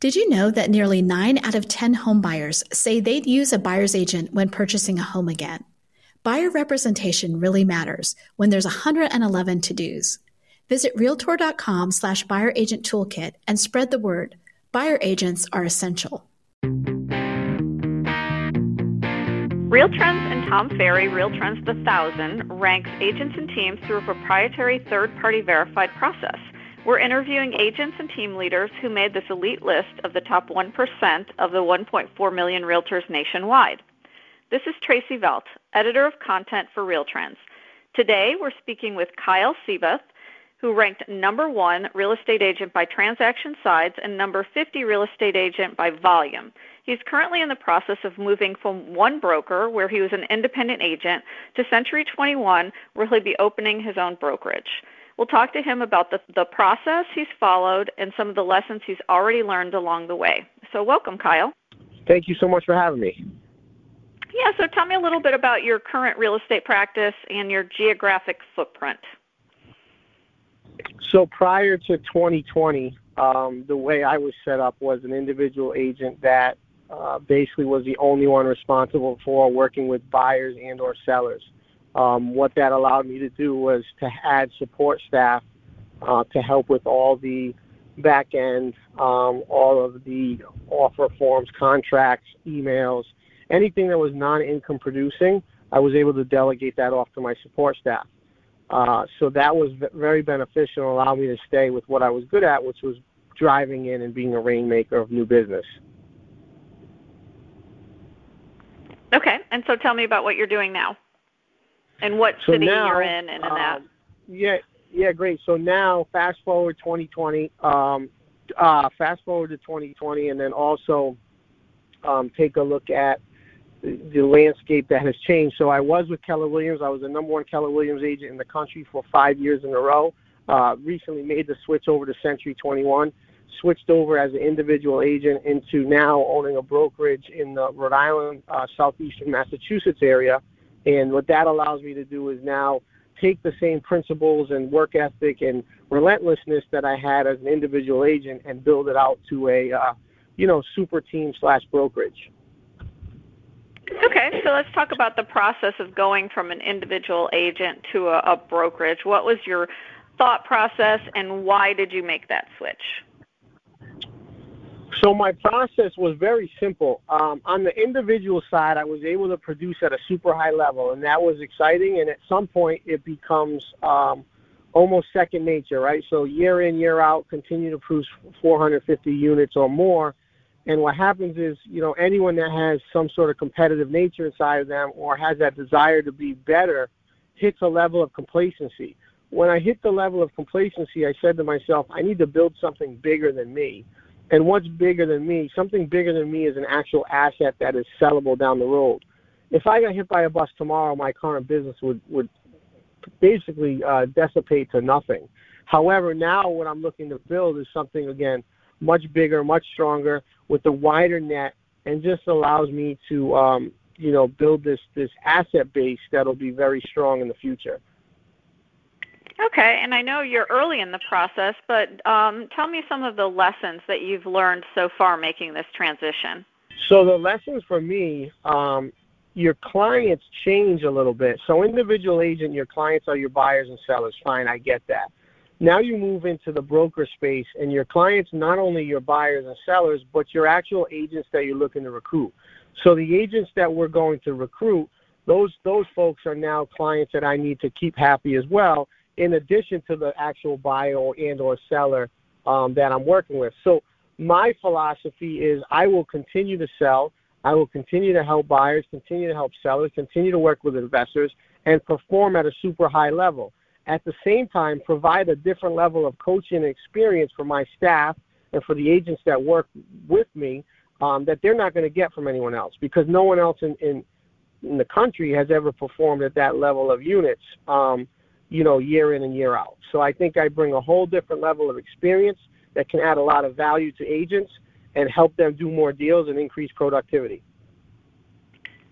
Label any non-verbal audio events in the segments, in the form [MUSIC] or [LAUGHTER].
Did you know that nearly 9 out of 10 home buyers say they'd use a buyer's agent when purchasing a home again? Buyer representation really matters when there's 111 to-dos. Visit realtor.com slash buyer agent toolkit and spread the word. Buyer agents are essential. RealTrends and Tom Ferry, RealTrends the 1000, ranks agents and teams through a proprietary third party verified process. We're interviewing agents and team leaders who made this elite list of the top 1% of the 1.4 million realtors nationwide. This is Tracy Velt, editor of content for RealTrends. Today, we're speaking with Kyle Seyboth, who ranked number one real estate agent by transaction size and number 50 real estate agent by volume. He's currently in the process of moving from one broker, where he was an independent agent, to Century 21, where he'll be opening his own brokerage. We'll talk to him about the, the process he's followed and some of the lessons he's already learned along the way. So, welcome, Kyle. Thank you so much for having me. Yeah, so tell me a little bit about your current real estate practice and your geographic footprint. So, prior to 2020, um, the way I was set up was an individual agent that uh, basically was the only one responsible for working with buyers and or sellers. Um, what that allowed me to do was to add support staff uh, to help with all the back end, um, all of the offer forms, contracts, emails, anything that was non income producing. I was able to delegate that off to my support staff. Uh, so that was very beneficial and allowed me to stay with what I was good at, which was driving in and being a rainmaker of new business. Okay, and so tell me about what you're doing now and what so city now, you're in and in that. Um, yeah, yeah, great. So now, fast forward 2020, um, uh, fast forward to 2020, and then also um, take a look at the, the landscape that has changed. So I was with Keller Williams. I was the number one Keller Williams agent in the country for five years in a row. Uh, recently made the switch over to Century 21 switched over as an individual agent into now owning a brokerage in the Rhode Island, uh, southeastern Massachusetts area. And what that allows me to do is now take the same principles and work ethic and relentlessness that I had as an individual agent and build it out to a, uh, you know, super team slash brokerage. Okay, so let's talk about the process of going from an individual agent to a, a brokerage. What was your thought process and why did you make that switch? So my process was very simple. Um, on the individual side, I was able to produce at a super high level, and that was exciting. And at some point, it becomes um, almost second nature, right? So year in, year out, continue to produce 450 units or more. And what happens is, you know, anyone that has some sort of competitive nature inside of them or has that desire to be better hits a level of complacency. When I hit the level of complacency, I said to myself, I need to build something bigger than me. And what's bigger than me? Something bigger than me is an actual asset that is sellable down the road. If I got hit by a bus tomorrow, my current business would would basically uh, dissipate to nothing. However, now what I'm looking to build is something again much bigger, much stronger, with a wider net, and just allows me to um, you know build this this asset base that'll be very strong in the future. Okay, and I know you're early in the process, but um, tell me some of the lessons that you've learned so far making this transition. So the lessons for me, um, your clients change a little bit. So individual agent, your clients are your buyers and sellers. Fine, I get that. Now you move into the broker space, and your clients not only your buyers and sellers, but your actual agents that you're looking to recruit. So the agents that we're going to recruit, those those folks are now clients that I need to keep happy as well in addition to the actual buyer and or seller um, that I'm working with. So my philosophy is I will continue to sell. I will continue to help buyers, continue to help sellers, continue to work with investors, and perform at a super high level. At the same time, provide a different level of coaching and experience for my staff and for the agents that work with me um, that they're not going to get from anyone else because no one else in, in, in the country has ever performed at that level of units. Um, you know, year in and year out. So I think I bring a whole different level of experience that can add a lot of value to agents and help them do more deals and increase productivity.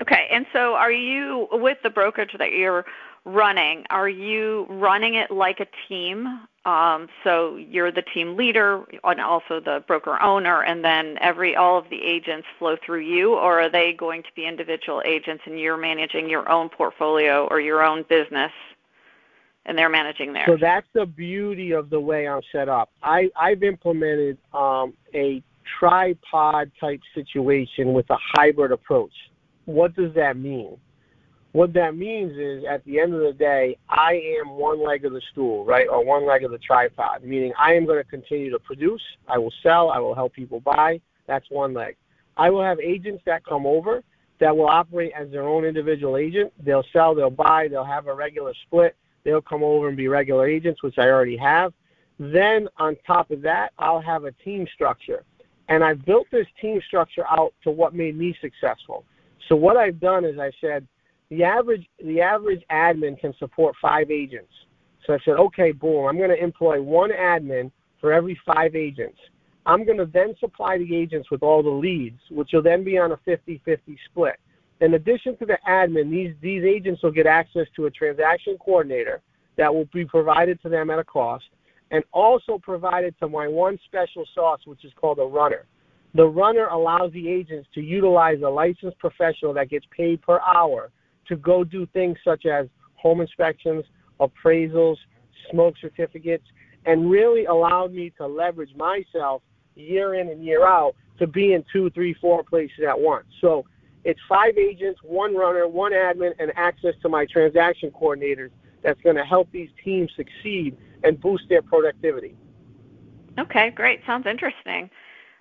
Okay, and so are you with the brokerage that you're running, are you running it like a team? Um, so you're the team leader and also the broker owner, and then every all of the agents flow through you, or are they going to be individual agents and you're managing your own portfolio or your own business, and they're managing theirs? So that's the beauty of the way I'm set up. I I've implemented um, a tripod type situation with a hybrid approach. What does that mean? What that means is at the end of the day, I am one leg of the stool, right, or one leg of the tripod, meaning I am going to continue to produce, I will sell, I will help people buy. That's one leg. I will have agents that come over that will operate as their own individual agent. They'll sell, they'll buy, they'll have a regular split. They'll come over and be regular agents, which I already have. Then on top of that, I'll have a team structure. And I've built this team structure out to what made me successful. So what I've done is I said, the average the average admin can support five agents. So I said, okay, boom, I'm going to employ one admin for every five agents. I'm going to then supply the agents with all the leads, which will then be on a 50-50 split. In addition to the admin, these these agents will get access to a transaction coordinator that will be provided to them at a cost, and also provided to my one special sauce, which is called a runner. The runner allows the agents to utilize a licensed professional that gets paid per hour to go do things such as home inspections, appraisals, smoke certificates, and really allowed me to leverage myself year in and year out to be in two, three, four places at once. So it's five agents, one runner, one admin, and access to my transaction coordinators that's going to help these teams succeed and boost their productivity. Okay, great. Sounds interesting.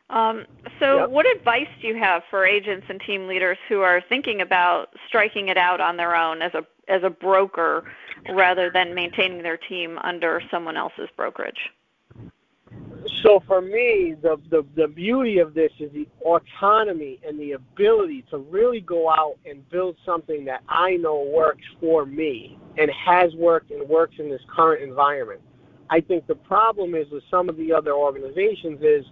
Um, so, yep. what advice do you have for agents and team leaders who are thinking about striking it out on their own as a as a broker rather than maintaining their team under someone else's brokerage? So, for me, the, the the beauty of this is the autonomy and the ability to really go out and build something that I know works for me and has worked and works in this current environment. I think the problem is with some of the other organizations is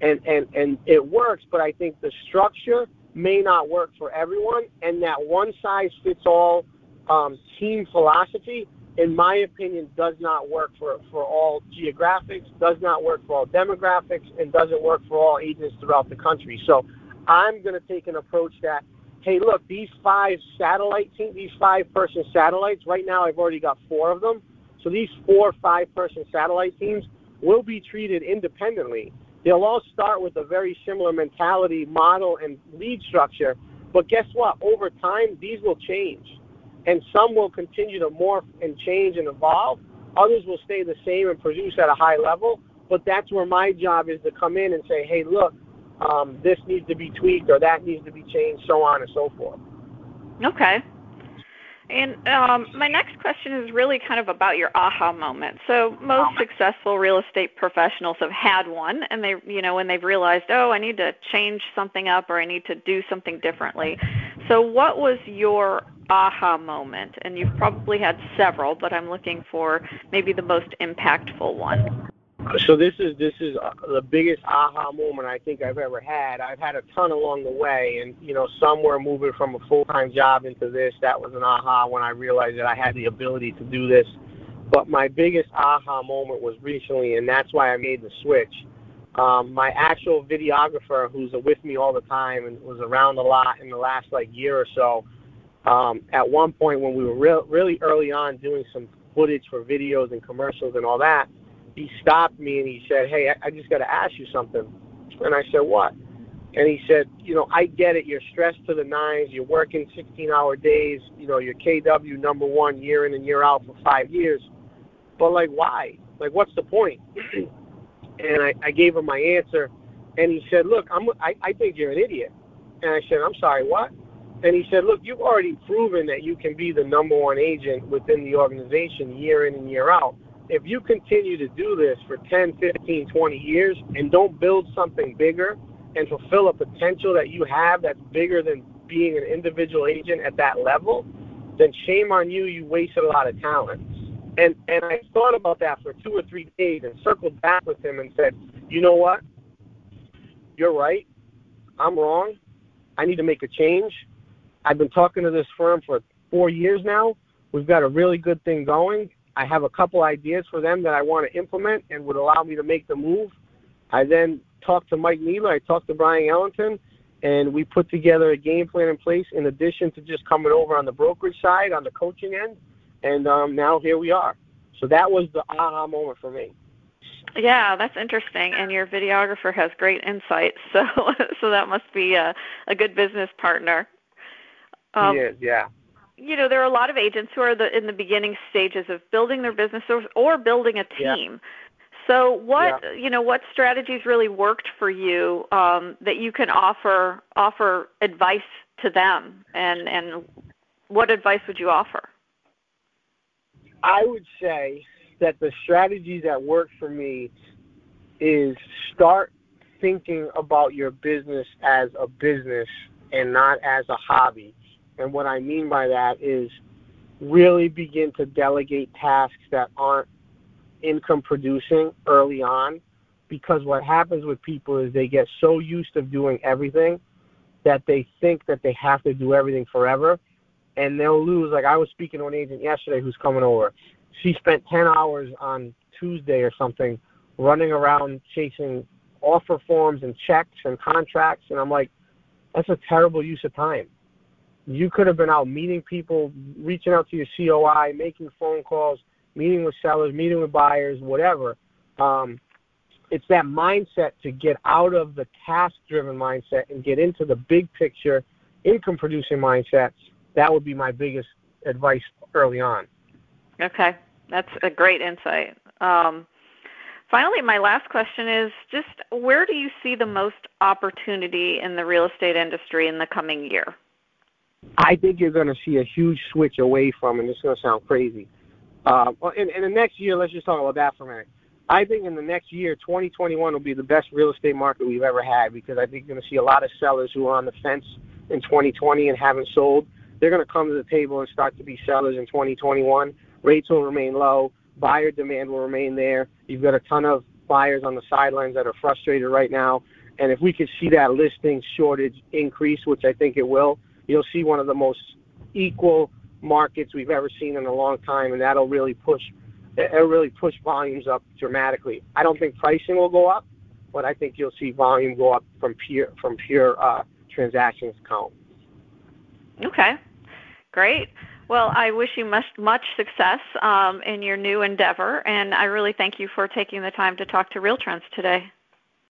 and and and it works but i think the structure may not work for everyone and that one size fits all um, team philosophy in my opinion does not work for for all geographics does not work for all demographics and doesn't work for all agents throughout the country so i'm going to take an approach that hey look these five satellite teams, these five person satellites right now i've already got four of them so these four five person satellite teams will be treated independently They'll all start with a very similar mentality, model, and lead structure. But guess what? Over time, these will change. And some will continue to morph and change and evolve. Others will stay the same and produce at a high level. But that's where my job is to come in and say, hey, look, um, this needs to be tweaked or that needs to be changed, so on and so forth. Okay. And um, my next question is really kind of about your aha moment. So most successful real estate professionals have had one, and they, you know, when they've realized, oh, I need to change something up or I need to do something differently. So what was your aha moment? And you've probably had several, but I'm looking for maybe the most impactful one. So this is this is uh, the biggest aha moment I think I've ever had. I've had a ton along the way, and you know, some were moving from a full time job into this. That was an aha when I realized that I had the ability to do this. But my biggest aha moment was recently, and that's why I made the switch. Um, my actual videographer, who's with me all the time and was around a lot in the last like year or so, um, at one point when we were re- really early on doing some footage for videos and commercials and all that he stopped me and he said, "Hey, I, I just got to ask you something." And I said, "What?" And he said, "You know, I get it. You're stressed to the nines. You're working 16-hour days. You know, you're KW number one year in and year out for five years. But like, why? Like, what's the point?" [CLEARS THROAT] and I, I gave him my answer, and he said, "Look, I'm. I, I think you're an idiot." And I said, "I'm sorry, what?" And he said, Look, you've already proven that you can be the number one agent within the organization year in and year out if you continue to do this for 10, 15, 20 years and don't build something bigger and fulfill a potential that you have that's bigger than being an individual agent at that level, then shame on you. You wasted a lot of talent. And and I thought about that for two or three days and circled back with him and said, you know what? You're right. I'm wrong. I need to make a change. I've been talking to this firm for four years now we've got a really good thing going. I have a couple ideas for them that I want to implement and would allow me to make the move. I then talked to Mike Neela, I talked to Brian Ellington, and we put together a game plan in place in addition to just coming over on the brokerage side, on the coaching end, and um, now here we are. So that was the aha moment for me. Yeah, that's interesting, and your videographer has great insight. [LAUGHS] So, so that must be a, a good business partner. Um, he is, yeah. You know, there are a lot of agents who are the, in the beginning stages of building their business or, or building a team. Yeah. So, what yeah. you know, what strategies really worked for you um, that you can offer offer advice to them, and and what advice would you offer? I would say that the strategies that work for me is start thinking about your business as a business and not as a hobby. And what I mean by that is really begin to delegate tasks that aren't income producing early on because what happens with people is they get so used to doing everything that they think that they have to do everything forever and they'll lose like I was speaking to an agent yesterday who's coming over she spent 10 hours on Tuesday or something running around chasing offer forms and checks and contracts. And I'm like, that's a terrible use of time. You could have been out meeting people, reaching out to your COI, making phone calls, meeting with sellers, meeting with buyers, whatever. Um, it's that mindset to get out of the task driven mindset and get into the big picture income producing mindset. That would be my biggest advice early on. Okay. That's a great insight. Um, finally, my last question is just where do you see the most opportunity in the real estate industry in the coming year? I think you're going to see a huge switch away from, and is going to sound crazy. Uh, in, in the next year, let's just talk about that for a minute. I think in the next year, 2021 will be the best real estate market we've ever had because I think you're going to see a lot of sellers who are on the fence in 2020 and haven't sold. They're going to come to the table and start to be sellers in 2021 rates will remain low, buyer demand will remain there. You've got a ton of buyers on the sidelines that are frustrated right now. And if we could see that listing shortage increase, which I think it will, you'll see one of the most equal markets we've ever seen in a long time, and that'll really push it'll really push volumes up dramatically. I don't think pricing will go up, but I think you'll see volume go up from pure from pure uh, transactions count. Okay, great. Well, I wish you much much success um, in your new endeavor, and I really thank you for taking the time to talk to RealTrends today.